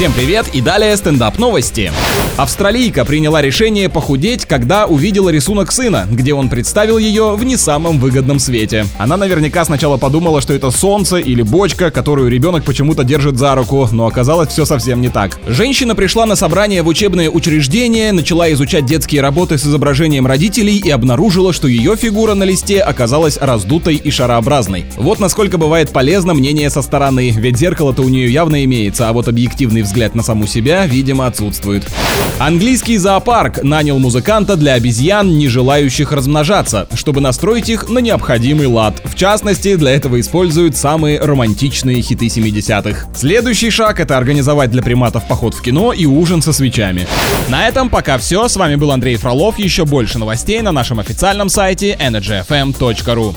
Всем привет и далее стендап новости. Австралийка приняла решение похудеть, когда увидела рисунок сына, где он представил ее в не самом выгодном свете. Она наверняка сначала подумала, что это солнце или бочка, которую ребенок почему-то держит за руку, но оказалось все совсем не так. Женщина пришла на собрание в учебное учреждение, начала изучать детские работы с изображением родителей и обнаружила, что ее фигура на листе оказалась раздутой и шарообразной. Вот насколько бывает полезно мнение со стороны, ведь зеркало-то у нее явно имеется, а вот объективный взгляд на саму себя, видимо, отсутствует. Английский зоопарк нанял музыканта для обезьян, не желающих размножаться, чтобы настроить их на необходимый лад. В частности, для этого используют самые романтичные хиты 70-х. Следующий шаг — это организовать для приматов поход в кино и ужин со свечами. На этом пока все. С вами был Андрей Фролов. Еще больше новостей на нашем официальном сайте energyfm.ru.